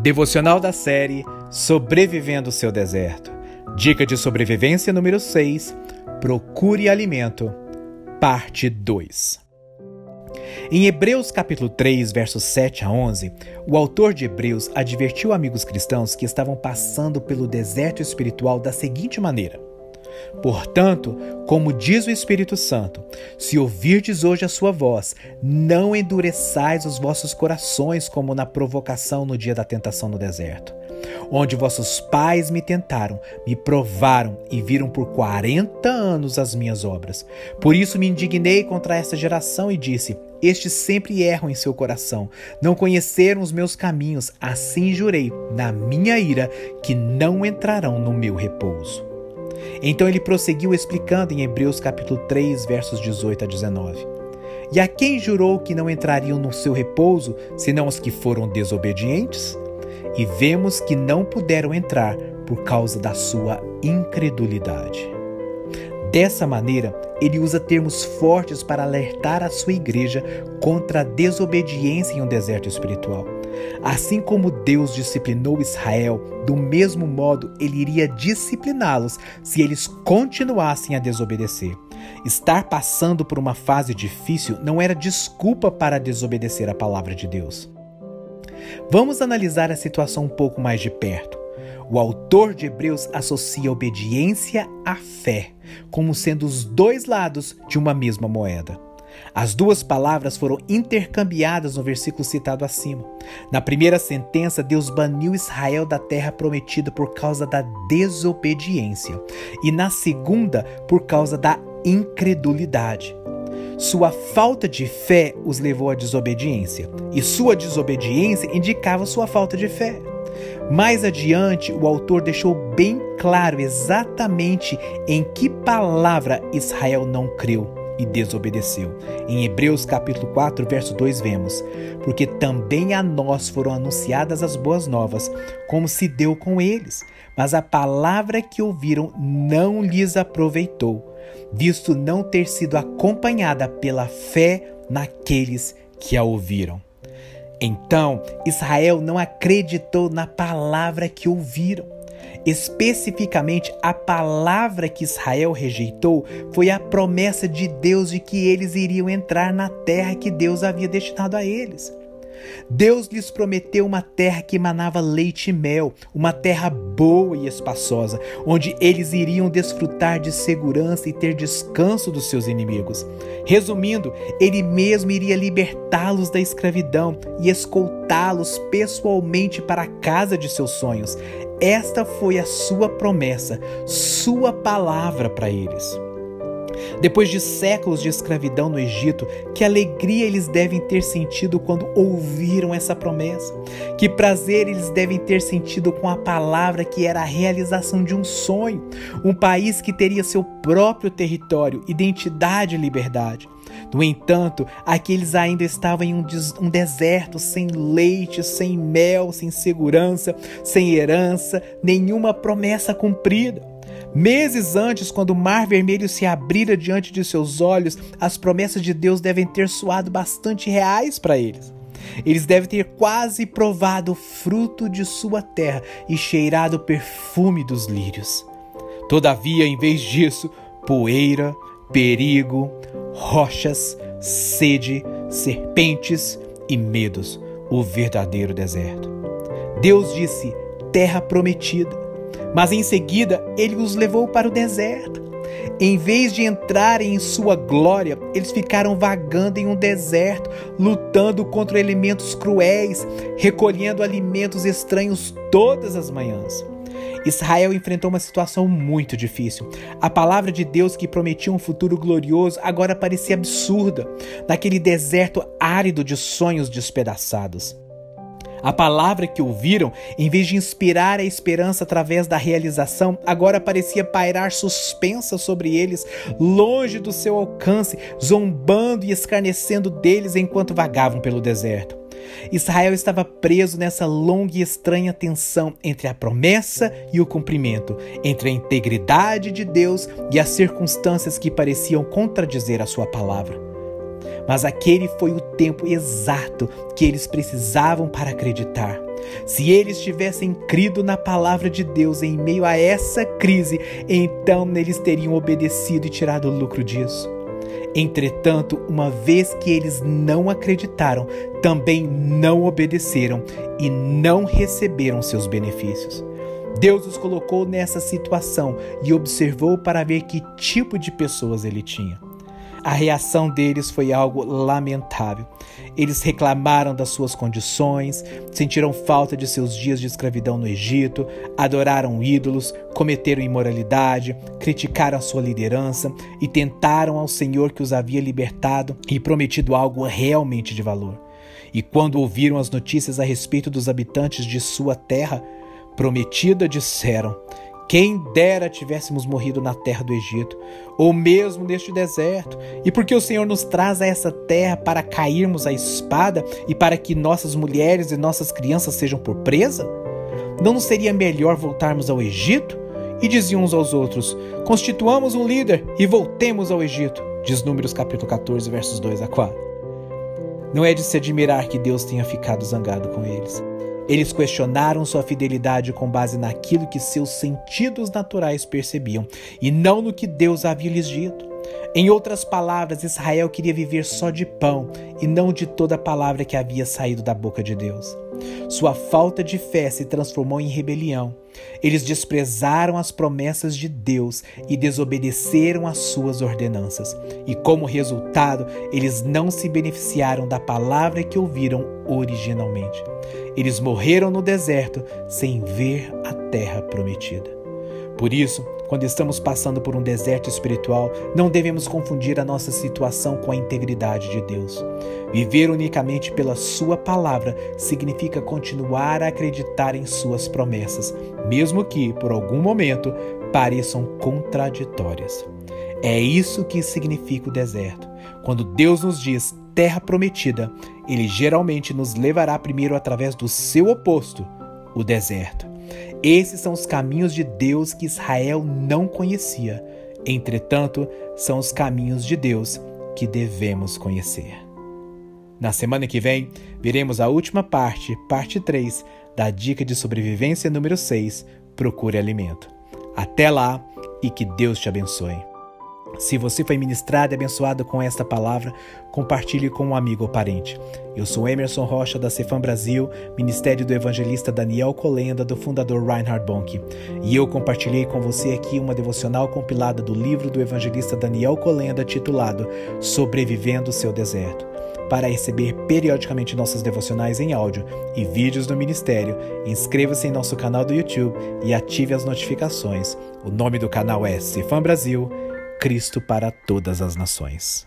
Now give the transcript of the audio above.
Devocional da série Sobrevivendo o seu deserto. Dica de sobrevivência número 6: Procure alimento. Parte 2. Em Hebreus capítulo 3, versos 7 a 11, o autor de Hebreus advertiu amigos cristãos que estavam passando pelo deserto espiritual da seguinte maneira: Portanto, como diz o Espírito Santo, se ouvirdes hoje a sua voz, não endureçais os vossos corações como na provocação no dia da tentação no deserto, onde vossos pais me tentaram, me provaram e viram por quarenta anos as minhas obras. Por isso me indignei contra esta geração e disse: estes sempre erram em seu coração, não conheceram os meus caminhos, assim jurei, na minha ira, que não entrarão no meu repouso. Então ele prosseguiu explicando em Hebreus capítulo 3, versos 18 a 19. E a quem jurou que não entrariam no seu repouso, senão os que foram desobedientes? E vemos que não puderam entrar por causa da sua incredulidade. Dessa maneira, ele usa termos fortes para alertar a sua igreja contra a desobediência em um deserto espiritual. Assim como Deus disciplinou Israel, do mesmo modo ele iria discipliná-los se eles continuassem a desobedecer. Estar passando por uma fase difícil não era desculpa para desobedecer a palavra de Deus. Vamos analisar a situação um pouco mais de perto. O autor de Hebreus associa obediência à fé, como sendo os dois lados de uma mesma moeda. As duas palavras foram intercambiadas no versículo citado acima. Na primeira sentença, Deus baniu Israel da terra prometida por causa da desobediência, e na segunda, por causa da incredulidade. Sua falta de fé os levou à desobediência, e sua desobediência indicava sua falta de fé. Mais adiante, o autor deixou bem claro exatamente em que palavra Israel não creu e desobedeceu. Em Hebreus capítulo 4, verso 2 vemos: Porque também a nós foram anunciadas as boas novas, como se deu com eles, mas a palavra que ouviram não lhes aproveitou, visto não ter sido acompanhada pela fé naqueles que a ouviram. Então, Israel não acreditou na palavra que ouviram. Especificamente, a palavra que Israel rejeitou foi a promessa de Deus de que eles iriam entrar na terra que Deus havia destinado a eles. Deus lhes prometeu uma terra que emanava leite e mel, uma terra boa e espaçosa, onde eles iriam desfrutar de segurança e ter descanso dos seus inimigos. Resumindo, ele mesmo iria libertá-los da escravidão e escoltá-los pessoalmente para a casa de seus sonhos. Esta foi a sua promessa, sua palavra para eles. Depois de séculos de escravidão no Egito, que alegria eles devem ter sentido quando ouviram essa promessa. Que prazer eles devem ter sentido com a palavra que era a realização de um sonho, um país que teria seu próprio território, identidade e liberdade. No entanto, aqueles ainda estavam em um, um deserto sem leite, sem mel, sem segurança, sem herança, nenhuma promessa cumprida. Meses antes, quando o mar vermelho se abrira diante de seus olhos, as promessas de Deus devem ter soado bastante reais para eles. Eles devem ter quase provado o fruto de sua terra e cheirado o perfume dos lírios. Todavia, em vez disso, poeira, perigo, rochas, sede, serpentes e medos, o verdadeiro deserto. Deus disse: terra prometida, mas em seguida ele os levou para o deserto. Em vez de entrarem em sua glória, eles ficaram vagando em um deserto, lutando contra elementos cruéis, recolhendo alimentos estranhos todas as manhãs. Israel enfrentou uma situação muito difícil. A palavra de Deus que prometia um futuro glorioso agora parecia absurda, naquele deserto árido de sonhos despedaçados. A palavra que ouviram, em vez de inspirar a esperança através da realização, agora parecia pairar suspensa sobre eles, longe do seu alcance, zombando e escarnecendo deles enquanto vagavam pelo deserto. Israel estava preso nessa longa e estranha tensão entre a promessa e o cumprimento, entre a integridade de Deus e as circunstâncias que pareciam contradizer a sua palavra. Mas aquele foi o tempo exato que eles precisavam para acreditar. Se eles tivessem crido na palavra de Deus em meio a essa crise, então eles teriam obedecido e tirado o lucro disso. Entretanto, uma vez que eles não acreditaram, também não obedeceram e não receberam seus benefícios. Deus os colocou nessa situação e observou para ver que tipo de pessoas ele tinha. A reação deles foi algo lamentável. Eles reclamaram das suas condições, sentiram falta de seus dias de escravidão no Egito, adoraram ídolos, cometeram imoralidade, criticaram a sua liderança e tentaram ao Senhor que os havia libertado e prometido algo realmente de valor. E quando ouviram as notícias a respeito dos habitantes de sua terra prometida, disseram: quem dera tivéssemos morrido na terra do Egito, ou mesmo neste deserto, e porque o Senhor nos traz a essa terra para cairmos à espada e para que nossas mulheres e nossas crianças sejam por presa? Não seria melhor voltarmos ao Egito? E diziam uns aos outros: Constituamos um líder e voltemos ao Egito. Diz Números capítulo 14, versos 2 a 4. Não é de se admirar que Deus tenha ficado zangado com eles. Eles questionaram sua fidelidade com base naquilo que seus sentidos naturais percebiam e não no que Deus havia lhes dito. Em outras palavras, Israel queria viver só de pão e não de toda a palavra que havia saído da boca de Deus. Sua falta de fé se transformou em rebelião. Eles desprezaram as promessas de Deus e desobedeceram às suas ordenanças. E como resultado, eles não se beneficiaram da palavra que ouviram originalmente. Eles morreram no deserto sem ver a terra prometida. Por isso, quando estamos passando por um deserto espiritual, não devemos confundir a nossa situação com a integridade de Deus. Viver unicamente pela Sua palavra significa continuar a acreditar em Suas promessas, mesmo que, por algum momento, pareçam contraditórias. É isso que significa o deserto. Quando Deus nos diz terra prometida, ele geralmente nos levará primeiro através do seu oposto, o deserto. Esses são os caminhos de Deus que Israel não conhecia. Entretanto, são os caminhos de Deus que devemos conhecer. Na semana que vem, veremos a última parte, parte 3, da dica de sobrevivência número 6, Procure Alimento. Até lá e que Deus te abençoe. Se você foi ministrado e abençoado com esta palavra, compartilhe com um amigo ou parente. Eu sou Emerson Rocha da Cefam Brasil, Ministério do Evangelista Daniel Colenda, do fundador Reinhard Bonk. E eu compartilhei com você aqui uma devocional compilada do livro do evangelista Daniel Colenda titulado Sobrevivendo o seu deserto. Para receber periodicamente nossas devocionais em áudio e vídeos do ministério, inscreva-se em nosso canal do YouTube e ative as notificações. O nome do canal é Cefam Brasil Cristo para todas as nações.